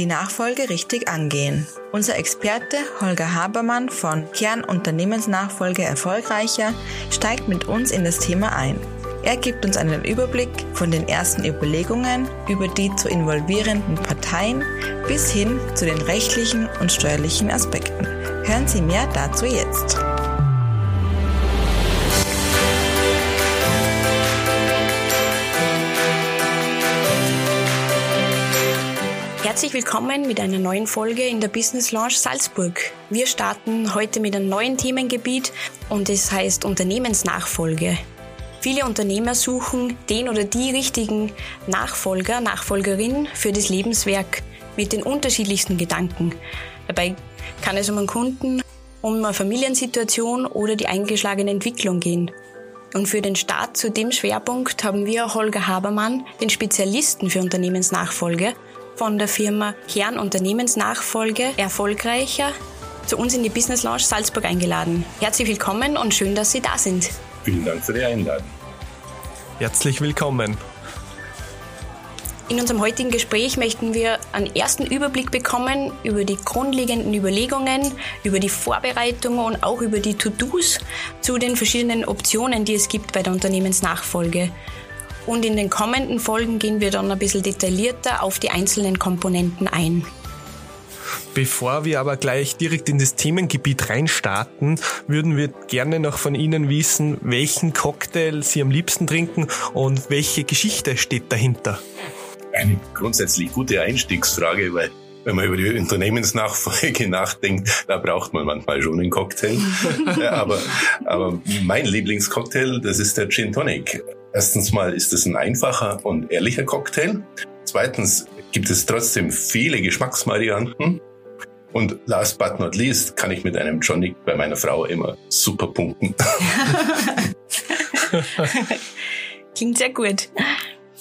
die Nachfolge richtig angehen. Unser Experte Holger Habermann von Kern Unternehmensnachfolge Erfolgreicher steigt mit uns in das Thema ein. Er gibt uns einen Überblick von den ersten Überlegungen über die zu involvierenden Parteien bis hin zu den rechtlichen und steuerlichen Aspekten. Hören Sie mehr dazu jetzt. Herzlich willkommen mit einer neuen Folge in der Business Launch Salzburg. Wir starten heute mit einem neuen Themengebiet und es heißt Unternehmensnachfolge. Viele Unternehmer suchen den oder die richtigen Nachfolger, Nachfolgerin für das Lebenswerk mit den unterschiedlichsten Gedanken. Dabei kann es um einen Kunden, um eine Familiensituation oder die eingeschlagene Entwicklung gehen. Und für den Start zu dem Schwerpunkt haben wir Holger Habermann, den Spezialisten für Unternehmensnachfolge von der Firma Kern Unternehmensnachfolge erfolgreicher zu uns in die Business Lounge Salzburg eingeladen. Herzlich willkommen und schön, dass Sie da sind. Vielen Dank für die Einladung. Herzlich willkommen. In unserem heutigen Gespräch möchten wir einen ersten Überblick bekommen über die grundlegenden Überlegungen, über die Vorbereitungen und auch über die To-Dos zu den verschiedenen Optionen, die es gibt bei der Unternehmensnachfolge. Und in den kommenden Folgen gehen wir dann ein bisschen detaillierter auf die einzelnen Komponenten ein. Bevor wir aber gleich direkt in das Themengebiet reinstarten, würden wir gerne noch von Ihnen wissen, welchen Cocktail Sie am liebsten trinken und welche Geschichte steht dahinter. Eine grundsätzlich gute Einstiegsfrage, weil wenn man über die Unternehmensnachfolge nachdenkt, da braucht man manchmal schon einen Cocktail. aber, aber mein Lieblingscocktail, das ist der Gin Tonic. Erstens mal ist es ein einfacher und ehrlicher Cocktail. Zweitens gibt es trotzdem viele Geschmacksvarianten. Und last but not least kann ich mit einem Johnny bei meiner Frau immer super punkten. Klingt sehr gut.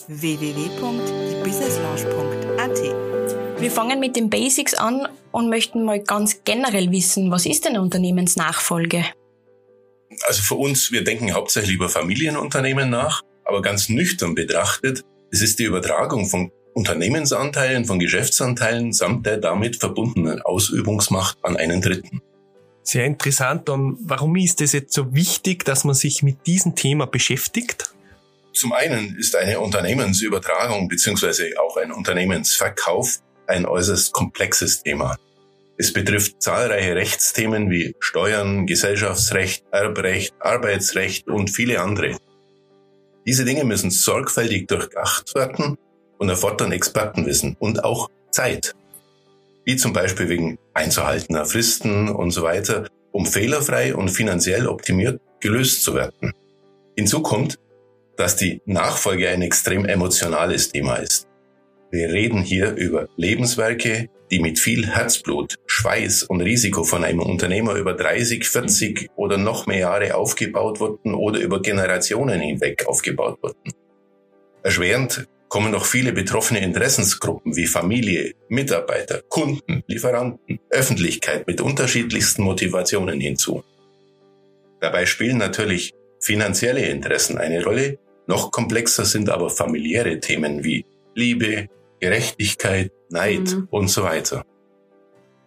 www.businesslounge.at Wir fangen mit den Basics an und möchten mal ganz generell wissen, was ist denn eine Unternehmensnachfolge? Also für uns, wir denken hauptsächlich über Familienunternehmen nach, aber ganz nüchtern betrachtet, es ist die Übertragung von Unternehmensanteilen, von Geschäftsanteilen samt der damit verbundenen Ausübungsmacht an einen Dritten. Sehr interessant. Und warum ist es jetzt so wichtig, dass man sich mit diesem Thema beschäftigt? Zum einen ist eine Unternehmensübertragung beziehungsweise auch ein Unternehmensverkauf ein äußerst komplexes Thema. Es betrifft zahlreiche Rechtsthemen wie Steuern, Gesellschaftsrecht, Erbrecht, Arbeitsrecht und viele andere. Diese Dinge müssen sorgfältig durchdacht werden und erfordern Expertenwissen und auch Zeit. Wie zum Beispiel wegen einzuhaltener Fristen und so weiter, um fehlerfrei und finanziell optimiert gelöst zu werden. Hinzu kommt, dass die Nachfolge ein extrem emotionales Thema ist. Wir reden hier über Lebenswerke, die mit viel Herzblut, Schweiß und Risiko von einem Unternehmer über 30, 40 oder noch mehr Jahre aufgebaut wurden oder über Generationen hinweg aufgebaut wurden. Erschwerend kommen noch viele betroffene Interessensgruppen wie Familie, Mitarbeiter, Kunden, Lieferanten, Öffentlichkeit mit unterschiedlichsten Motivationen hinzu. Dabei spielen natürlich finanzielle Interessen eine Rolle, noch komplexer sind aber familiäre Themen wie Liebe, Gerechtigkeit, Neid mhm. und so weiter.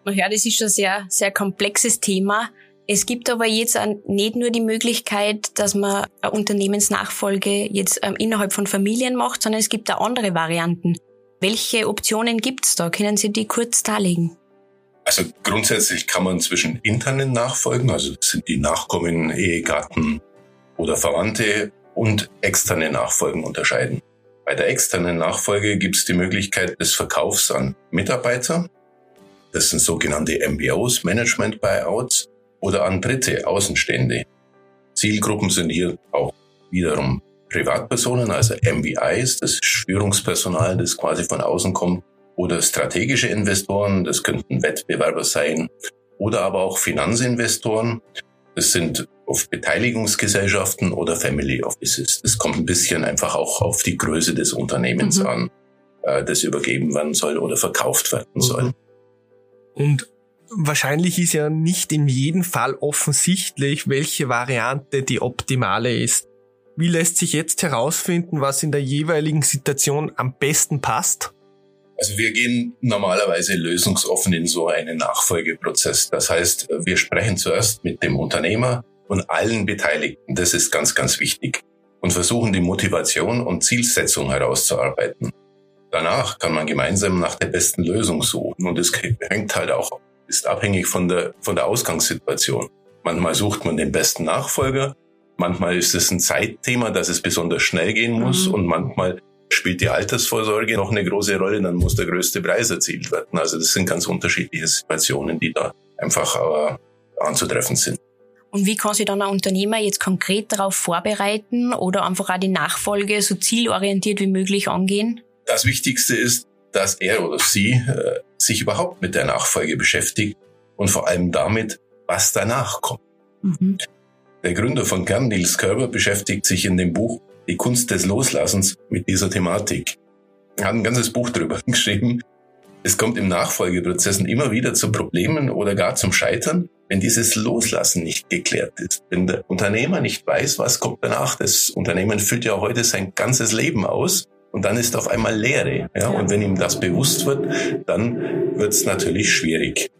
Hört, es ist schon ein sehr, sehr komplexes Thema. Es gibt aber jetzt nicht nur die Möglichkeit, dass man eine Unternehmensnachfolge jetzt ähm, innerhalb von Familien macht, sondern es gibt auch andere Varianten. Welche Optionen gibt es da? Können Sie die kurz darlegen? Also grundsätzlich kann man zwischen internen Nachfolgen, also das sind die Nachkommen, Ehegatten oder Verwandte, und externe Nachfolgen unterscheiden. Bei der externen Nachfolge gibt es die Möglichkeit des Verkaufs an Mitarbeiter. Das sind sogenannte MBOs, Management Buyouts oder an Dritte, Außenstände. Zielgruppen sind hier auch wiederum Privatpersonen, also MBIs, das Führungspersonal, das quasi von außen kommt, oder strategische Investoren, das könnten Wettbewerber sein, oder aber auch Finanzinvestoren. Das sind oft Beteiligungsgesellschaften oder Family Offices. Das kommt ein bisschen einfach auch auf die Größe des Unternehmens mhm. an, äh, das übergeben werden soll oder verkauft werden soll. Mhm. Und wahrscheinlich ist ja nicht in jedem Fall offensichtlich, welche Variante die optimale ist. Wie lässt sich jetzt herausfinden, was in der jeweiligen Situation am besten passt? Also wir gehen normalerweise lösungsoffen in so einen Nachfolgeprozess. Das heißt, wir sprechen zuerst mit dem Unternehmer und allen Beteiligten. Das ist ganz, ganz wichtig. Und versuchen die Motivation und Zielsetzung herauszuarbeiten. Danach kann man gemeinsam nach der besten Lösung suchen. Und es hängt halt auch, ist abhängig von der, von der Ausgangssituation. Manchmal sucht man den besten Nachfolger. Manchmal ist es ein Zeitthema, dass es besonders schnell gehen muss. Mhm. Und manchmal spielt die Altersvorsorge noch eine große Rolle, dann muss der größte Preis erzielt werden. Also das sind ganz unterschiedliche Situationen, die da einfach äh, anzutreffen sind. Und wie kann sich dann ein Unternehmer jetzt konkret darauf vorbereiten oder einfach auch die Nachfolge so zielorientiert wie möglich angehen? Das Wichtigste ist, dass er oder sie äh, sich überhaupt mit der Nachfolge beschäftigt und vor allem damit, was danach kommt. Mhm. Der Gründer von Kern, Nils Körber, beschäftigt sich in dem Buch die Kunst des Loslassens mit dieser Thematik. Er hat ein ganzes Buch darüber geschrieben. Es kommt im Nachfolgeprozessen immer wieder zu Problemen oder gar zum Scheitern, wenn dieses Loslassen nicht geklärt ist. Wenn der Unternehmer nicht weiß, was kommt danach. Das Unternehmen füllt ja heute sein ganzes Leben aus und dann ist auf einmal Leere. Ja? Und wenn ihm das bewusst wird, dann wird es natürlich schwierig.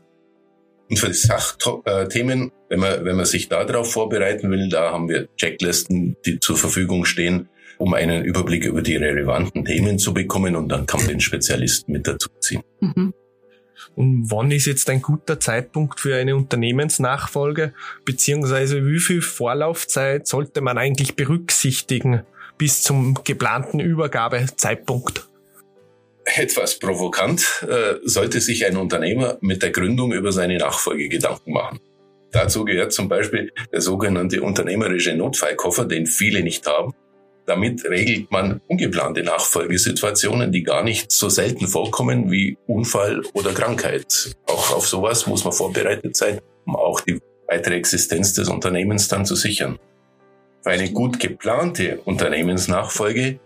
Und für die Sachthemen, wenn man, wenn man sich darauf vorbereiten will, da haben wir Checklisten, die zur Verfügung stehen, um einen Überblick über die relevanten Themen zu bekommen und dann kann man den Spezialisten mit dazu ziehen. Mhm. Und wann ist jetzt ein guter Zeitpunkt für eine Unternehmensnachfolge? Beziehungsweise wie viel Vorlaufzeit sollte man eigentlich berücksichtigen bis zum geplanten Übergabezeitpunkt? etwas provokant, äh, sollte sich ein Unternehmer mit der Gründung über seine Nachfolge Gedanken machen. Dazu gehört zum Beispiel der sogenannte unternehmerische Notfallkoffer, den viele nicht haben. Damit regelt man ungeplante Nachfolgesituationen, die gar nicht so selten vorkommen wie Unfall oder Krankheit. Auch auf sowas muss man vorbereitet sein, um auch die weitere Existenz des Unternehmens dann zu sichern. Für eine gut geplante Unternehmensnachfolge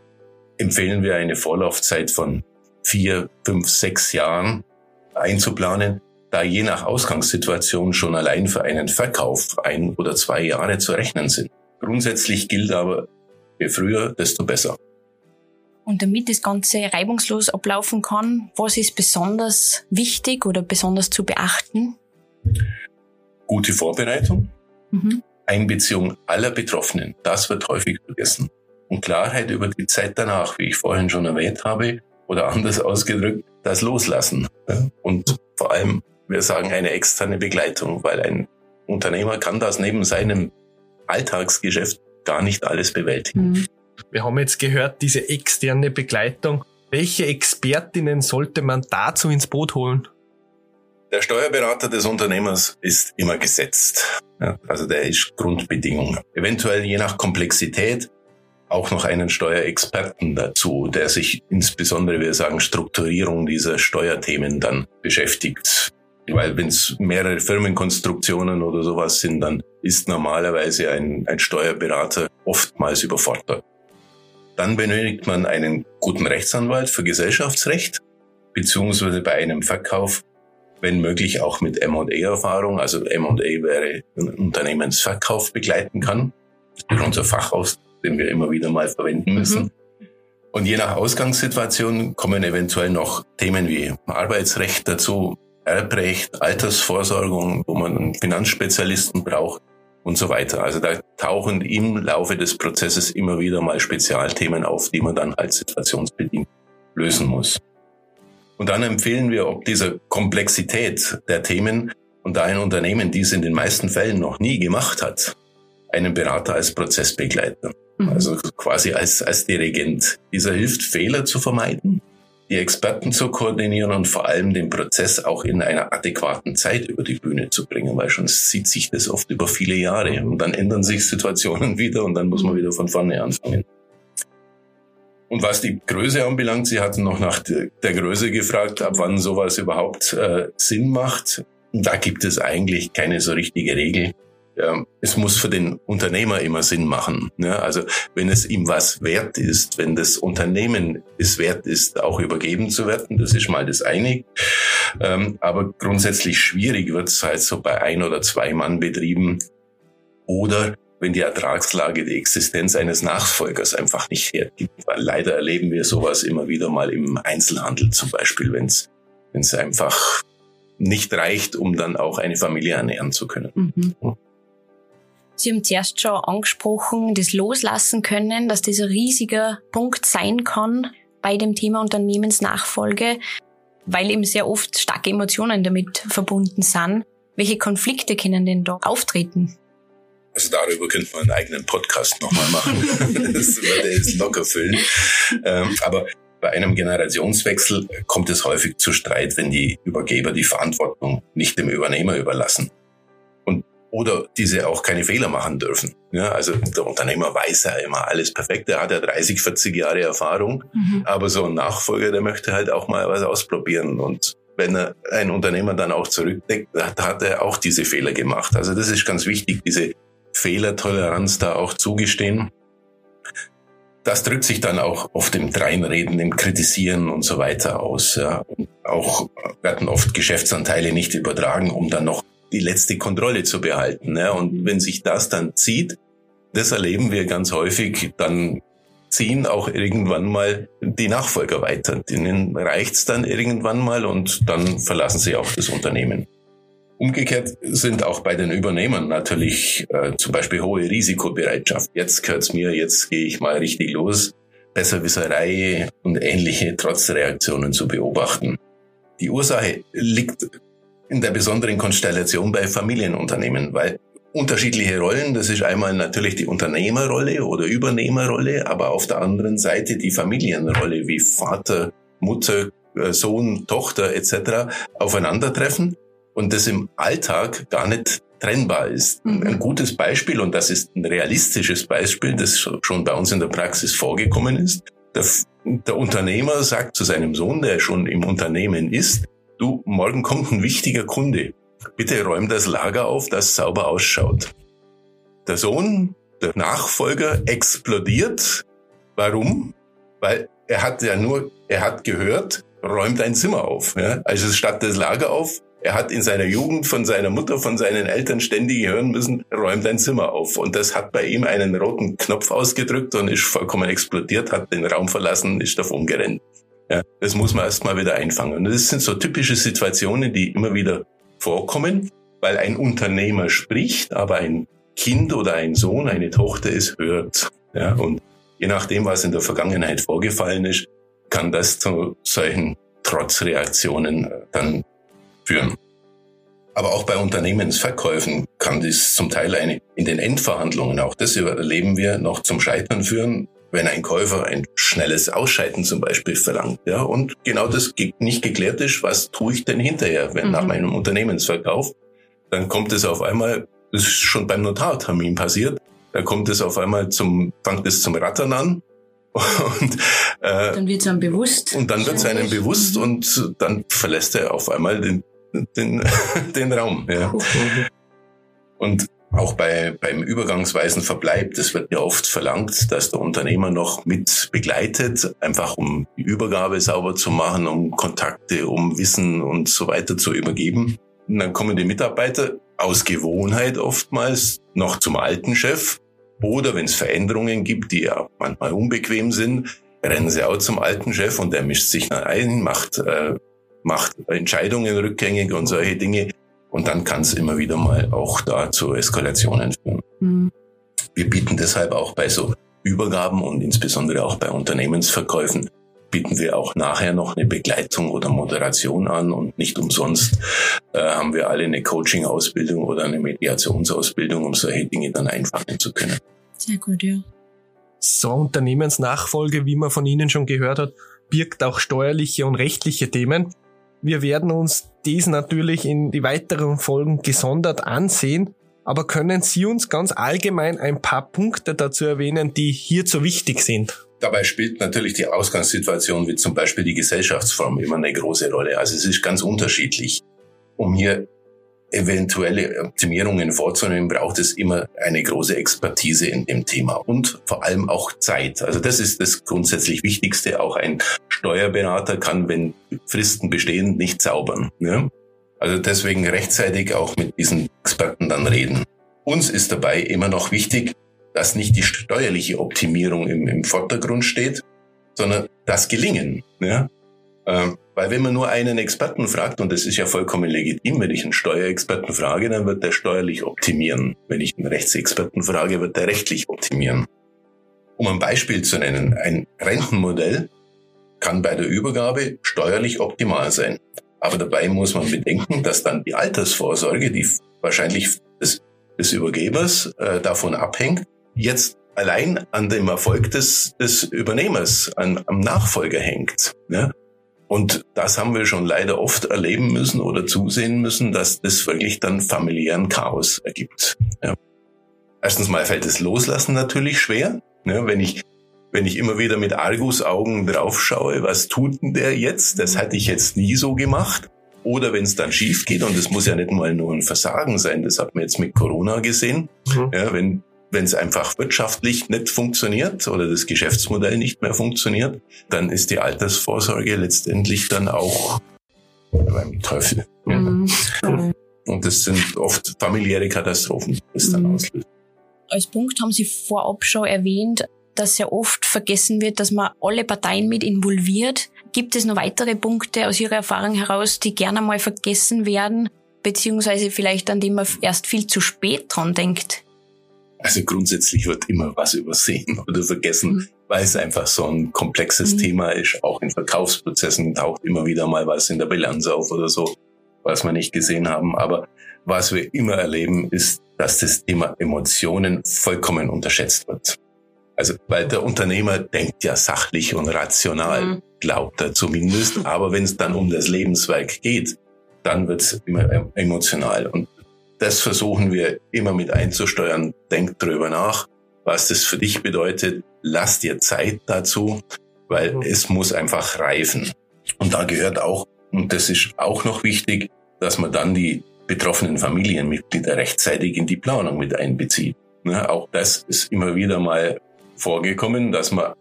empfehlen wir eine Vorlaufzeit von vier, fünf, sechs Jahren einzuplanen, da je nach Ausgangssituation schon allein für einen Verkauf ein oder zwei Jahre zu rechnen sind. Grundsätzlich gilt aber, je früher, desto besser. Und damit das Ganze reibungslos ablaufen kann, was ist besonders wichtig oder besonders zu beachten? Gute Vorbereitung, mhm. Einbeziehung aller Betroffenen, das wird häufig vergessen. Und Klarheit über die Zeit danach, wie ich vorhin schon erwähnt habe, oder anders ausgedrückt, das Loslassen. Und vor allem, wir sagen eine externe Begleitung, weil ein Unternehmer kann das neben seinem Alltagsgeschäft gar nicht alles bewältigen. Mhm. Wir haben jetzt gehört, diese externe Begleitung. Welche Expertinnen sollte man dazu ins Boot holen? Der Steuerberater des Unternehmers ist immer gesetzt. also der ist Grundbedingung. Eventuell je nach Komplexität auch noch einen Steuerexperten dazu, der sich insbesondere, wir sagen, Strukturierung dieser Steuerthemen dann beschäftigt. Weil wenn es mehrere Firmenkonstruktionen oder sowas sind, dann ist normalerweise ein, ein Steuerberater oftmals überfordert. Dann benötigt man einen guten Rechtsanwalt für Gesellschaftsrecht, beziehungsweise bei einem Verkauf, wenn möglich auch mit M&A-Erfahrung, also M&A wäre ein Unternehmensverkauf begleiten kann. Das ist unser Fachaus den wir immer wieder mal verwenden müssen. Mhm. Und je nach Ausgangssituation kommen eventuell noch Themen wie Arbeitsrecht dazu, Erbrecht, Altersvorsorgung, wo man einen Finanzspezialisten braucht und so weiter. Also da tauchen im Laufe des Prozesses immer wieder mal Spezialthemen auf, die man dann halt situationsbedingt lösen muss. Und dann empfehlen wir, ob dieser Komplexität der Themen und da ein Unternehmen dies in den meisten Fällen noch nie gemacht hat, einen Berater als Prozessbegleiter. Mhm. Also quasi als, als Dirigent. Dieser hilft, Fehler zu vermeiden, die Experten zu koordinieren und vor allem den Prozess auch in einer adäquaten Zeit über die Bühne zu bringen, weil schon zieht sich das oft über viele Jahre und dann ändern sich Situationen wieder und dann muss man wieder von vorne anfangen. Und was die Größe anbelangt, Sie hatten noch nach der Größe gefragt, ab wann sowas überhaupt äh, Sinn macht. Da gibt es eigentlich keine so richtige Regel ja, es muss für den Unternehmer immer Sinn machen. Ja, also wenn es ihm was wert ist, wenn das Unternehmen es wert ist, auch übergeben zu werden, das ist mal das eine. Ähm, aber grundsätzlich schwierig wird es halt so bei ein oder zwei Mann Betrieben oder wenn die Ertragslage die Existenz eines Nachfolgers einfach nicht hergibt. Weil leider erleben wir sowas immer wieder mal im Einzelhandel zum Beispiel, wenn es wenn es einfach nicht reicht, um dann auch eine Familie ernähren zu können. Mhm. Sie haben zuerst schon angesprochen, das Loslassen können, dass das ein riesiger Punkt sein kann bei dem Thema Unternehmensnachfolge, weil eben sehr oft starke Emotionen damit verbunden sind. Welche Konflikte können denn da auftreten? Also darüber könnte man einen eigenen Podcast nochmal machen. das würde jetzt locker füllen. Ähm, aber bei einem Generationswechsel kommt es häufig zu Streit, wenn die Übergeber die Verantwortung nicht dem Übernehmer überlassen. Und oder diese auch keine Fehler machen dürfen. Ja, also der Unternehmer weiß ja immer alles perfekt. Er hat ja 30, 40 Jahre Erfahrung, mhm. aber so ein Nachfolger, der möchte halt auch mal was ausprobieren. Und wenn er ein Unternehmer dann auch zurückdeckt, hat er auch diese Fehler gemacht. Also das ist ganz wichtig, diese Fehlertoleranz da auch zugestehen. Das drückt sich dann auch oft im Dreinreden, im Kritisieren und so weiter aus. Ja. Auch werden oft Geschäftsanteile nicht übertragen, um dann noch die letzte Kontrolle zu behalten. Ne? Und wenn sich das dann zieht, das erleben wir ganz häufig, dann ziehen auch irgendwann mal die Nachfolger weiter. Denen reicht's dann irgendwann mal und dann verlassen sie auch das Unternehmen. Umgekehrt sind auch bei den Übernehmern natürlich äh, zum Beispiel hohe Risikobereitschaft. Jetzt gehört's mir, jetzt gehe ich mal richtig los. Besserwisserei und ähnliche Trotzreaktionen zu beobachten. Die Ursache liegt in der besonderen Konstellation bei Familienunternehmen, weil unterschiedliche Rollen, das ist einmal natürlich die Unternehmerrolle oder Übernehmerrolle, aber auf der anderen Seite die Familienrolle wie Vater, Mutter, äh, Sohn, Tochter etc. aufeinandertreffen und das im Alltag gar nicht trennbar ist. Mhm. Ein gutes Beispiel, und das ist ein realistisches Beispiel, das schon bei uns in der Praxis vorgekommen ist. Der, der Unternehmer sagt zu seinem Sohn, der schon im Unternehmen ist, du, morgen kommt ein wichtiger Kunde. Bitte räum das Lager auf, das sauber ausschaut. Der Sohn, der Nachfolger, explodiert. Warum? Weil er hat ja nur, er hat gehört, räumt ein Zimmer auf. Ja? Also statt das Lager auf, er hat in seiner Jugend von seiner Mutter, von seinen Eltern ständig hören müssen, räumt ein Zimmer auf. Und das hat bei ihm einen roten Knopf ausgedrückt und ist vollkommen explodiert, hat den Raum verlassen, ist davon gerannt. Ja, das muss man erstmal wieder einfangen. Und das sind so typische Situationen, die immer wieder vorkommen, weil ein Unternehmer spricht, aber ein Kind oder ein Sohn, eine Tochter es hört. Ja, und je nachdem, was in der Vergangenheit vorgefallen ist, kann das zu solchen Trotzreaktionen dann führen. Aber auch bei Unternehmensverkäufen kann dies zum Teil eine, in den Endverhandlungen, auch das erleben wir, noch zum Scheitern führen, wenn ein Käufer ein schnelles Ausscheiden zum Beispiel verlangt. Ja, und genau das nicht geklärt ist, was tue ich denn hinterher, wenn mhm. nach meinem Unternehmensverkauf, dann kommt es auf einmal, das ist schon beim Notartermin passiert, da kommt es auf einmal zum, fängt es zum Rattern an. Und, äh, dann wird es einem bewusst. Und dann wird es einem bewusst mhm. und dann verlässt er auf einmal den, den, den Raum. Ja. Und auch bei, beim übergangsweisen Verbleib, das wird ja oft verlangt, dass der Unternehmer noch mit begleitet, einfach um die Übergabe sauber zu machen, um Kontakte, um Wissen und so weiter zu übergeben. Und dann kommen die Mitarbeiter aus Gewohnheit oftmals noch zum alten Chef oder wenn es Veränderungen gibt, die ja manchmal unbequem sind, rennen sie auch zum alten Chef und der mischt sich dann ein, macht, äh, macht Entscheidungen rückgängig und solche Dinge. Und dann kann es immer wieder mal auch da zu Eskalationen führen. Mhm. Wir bieten deshalb auch bei so Übergaben und insbesondere auch bei Unternehmensverkäufen bieten wir auch nachher noch eine Begleitung oder Moderation an und nicht umsonst äh, haben wir alle eine Coaching-Ausbildung oder eine Mediationsausbildung, um solche Dinge dann einfangen zu können. Sehr gut, ja. So Unternehmensnachfolge, wie man von Ihnen schon gehört hat, birgt auch steuerliche und rechtliche Themen. Wir werden uns dies natürlich in die weiteren Folgen gesondert ansehen, aber können Sie uns ganz allgemein ein paar Punkte dazu erwähnen, die hierzu wichtig sind? Dabei spielt natürlich die Ausgangssituation wie zum Beispiel die Gesellschaftsform immer eine große Rolle. Also es ist ganz unterschiedlich. Um hier eventuelle Optimierungen vorzunehmen, braucht es immer eine große Expertise in dem Thema und vor allem auch Zeit. Also das ist das grundsätzlich Wichtigste. Auch ein Steuerberater kann, wenn Fristen bestehen, nicht zaubern. Ne? Also deswegen rechtzeitig auch mit diesen Experten dann reden. Uns ist dabei immer noch wichtig, dass nicht die steuerliche Optimierung im, im Vordergrund steht, sondern das Gelingen. Ja? Ähm, weil wenn man nur einen Experten fragt, und das ist ja vollkommen legitim, wenn ich einen Steuerexperten frage, dann wird der steuerlich optimieren. Wenn ich einen Rechtsexperten frage, wird der rechtlich optimieren. Um ein Beispiel zu nennen, ein Rentenmodell kann bei der Übergabe steuerlich optimal sein. Aber dabei muss man bedenken, dass dann die Altersvorsorge, die wahrscheinlich des, des Übergebers äh, davon abhängt, jetzt allein an dem Erfolg des, des Übernehmers, an, am Nachfolger hängt. Ja? Und das haben wir schon leider oft erleben müssen oder zusehen müssen, dass das wirklich dann familiären Chaos ergibt. Ja. Erstens mal fällt das Loslassen natürlich schwer. Ja, wenn ich wenn ich immer wieder mit Argusaugen draufschaue, was tut denn der jetzt? Das hatte ich jetzt nie so gemacht. Oder wenn es dann schief geht, und es muss ja nicht mal nur ein Versagen sein, das hat man jetzt mit Corona gesehen. Mhm. Ja, wenn wenn es einfach wirtschaftlich nicht funktioniert oder das Geschäftsmodell nicht mehr funktioniert, dann ist die Altersvorsorge letztendlich dann auch beim Teufel. Mhm. Und das sind oft familiäre Katastrophen, die das dann mhm. auslöst. Als Punkt haben Sie vorab schon erwähnt, dass sehr oft vergessen wird, dass man alle Parteien mit involviert. Gibt es noch weitere Punkte aus Ihrer Erfahrung heraus, die gerne mal vergessen werden, beziehungsweise vielleicht an die man erst viel zu spät dran denkt? Also grundsätzlich wird immer was übersehen oder vergessen, mhm. weil es einfach so ein komplexes mhm. Thema ist. Auch in Verkaufsprozessen taucht immer wieder mal was in der Bilanz auf oder so, was wir nicht gesehen haben. Aber was wir immer erleben, ist, dass das Thema Emotionen vollkommen unterschätzt wird. Also, weil der Unternehmer denkt ja sachlich und rational, mhm. glaubt er zumindest. Aber wenn es dann um das Lebenswerk geht, dann wird es immer emotional. Und das versuchen wir immer mit einzusteuern. Denk drüber nach, was das für dich bedeutet. Lass dir Zeit dazu, weil mhm. es muss einfach reifen. Und da gehört auch, und das ist auch noch wichtig, dass man dann die betroffenen Familienmitglieder rechtzeitig in die Planung mit einbezieht. Ne, auch das ist immer wieder mal vorgekommen, dass man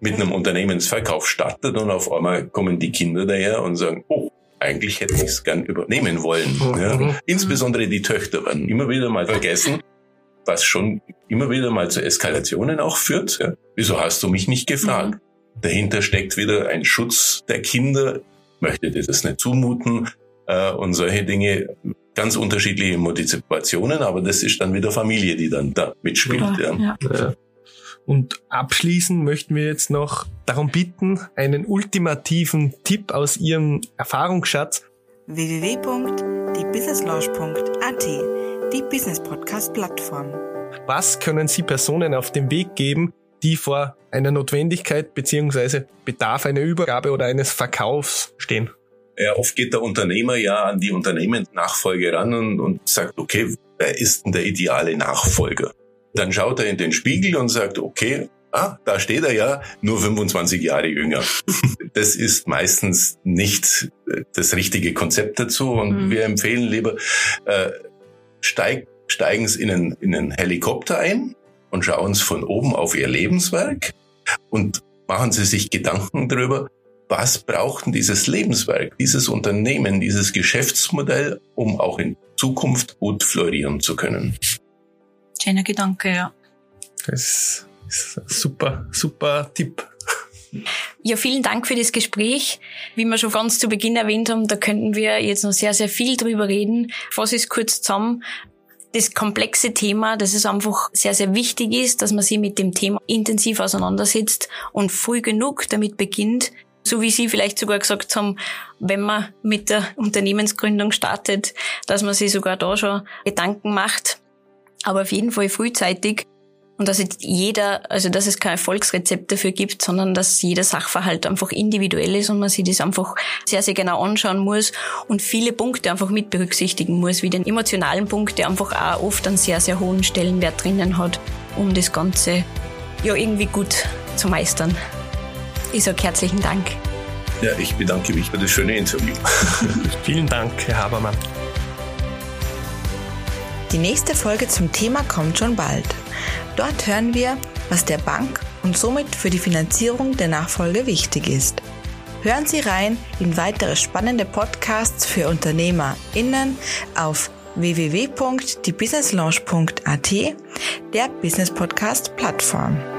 mit einem Unternehmensverkauf startet und auf einmal kommen die Kinder daher und sagen, oh, eigentlich hätte ich es gern übernehmen wollen. Ja. Mhm. Insbesondere die Töchter werden immer wieder mal vergessen, was schon immer wieder mal zu Eskalationen auch führt. Ja. Wieso hast du mich nicht gefragt? Mhm. Dahinter steckt wieder ein Schutz der Kinder. Möchte dir das nicht zumuten? Äh, und solche Dinge. Ganz unterschiedliche Motivationen, aber das ist dann wieder Familie, die dann da mitspielt. Ja, ja. Und abschließend möchten wir jetzt noch darum bitten, einen ultimativen Tipp aus Ihrem Erfahrungsschatz www.diebusinesslaunch.at, die Business Podcast Plattform. Was können Sie Personen auf den Weg geben, die vor einer Notwendigkeit beziehungsweise Bedarf einer Übergabe oder eines Verkaufs stehen? Ja, oft geht der Unternehmer ja an die Unternehmensnachfolge ran und, und sagt, okay, wer ist denn der ideale Nachfolger? Dann schaut er in den Spiegel und sagt, okay, ah, da steht er ja, nur 25 Jahre jünger. Das ist meistens nicht äh, das richtige Konzept dazu und mhm. wir empfehlen lieber, äh, steig, steigen Sie in einen, in einen Helikopter ein und schauen Sie von oben auf Ihr Lebenswerk und machen Sie sich Gedanken darüber, was braucht denn dieses Lebenswerk, dieses Unternehmen, dieses Geschäftsmodell, um auch in Zukunft gut florieren zu können. Schöner Gedanke, ja. Das ist ein super, super Tipp. Ja, vielen Dank für das Gespräch. Wie wir schon ganz zu Beginn erwähnt haben, da könnten wir jetzt noch sehr, sehr viel drüber reden. Fass es kurz zusammen. Das komplexe Thema, dass es einfach sehr, sehr wichtig ist, dass man sich mit dem Thema intensiv auseinandersetzt und früh genug damit beginnt, so wie Sie vielleicht sogar gesagt haben, wenn man mit der Unternehmensgründung startet, dass man sich sogar da schon Gedanken macht, aber auf jeden Fall frühzeitig und dass jetzt jeder, also dass es kein Erfolgsrezept dafür gibt, sondern dass jeder Sachverhalt einfach individuell ist und man sich das einfach sehr, sehr genau anschauen muss und viele Punkte einfach mit berücksichtigen muss, wie den emotionalen Punkt, der einfach auch oft einen sehr, sehr hohen Stellenwert drinnen hat, um das Ganze ja irgendwie gut zu meistern. Ich sage herzlichen Dank. Ja, ich bedanke mich für das schöne Interview. Vielen Dank, Herr Habermann. Die nächste Folge zum Thema kommt schon bald. Dort hören wir, was der Bank und somit für die Finanzierung der Nachfolge wichtig ist. Hören Sie rein in weitere spannende Podcasts für UnternehmerInnen auf www.diebusinesslaunch.at, der Business Podcast Plattform.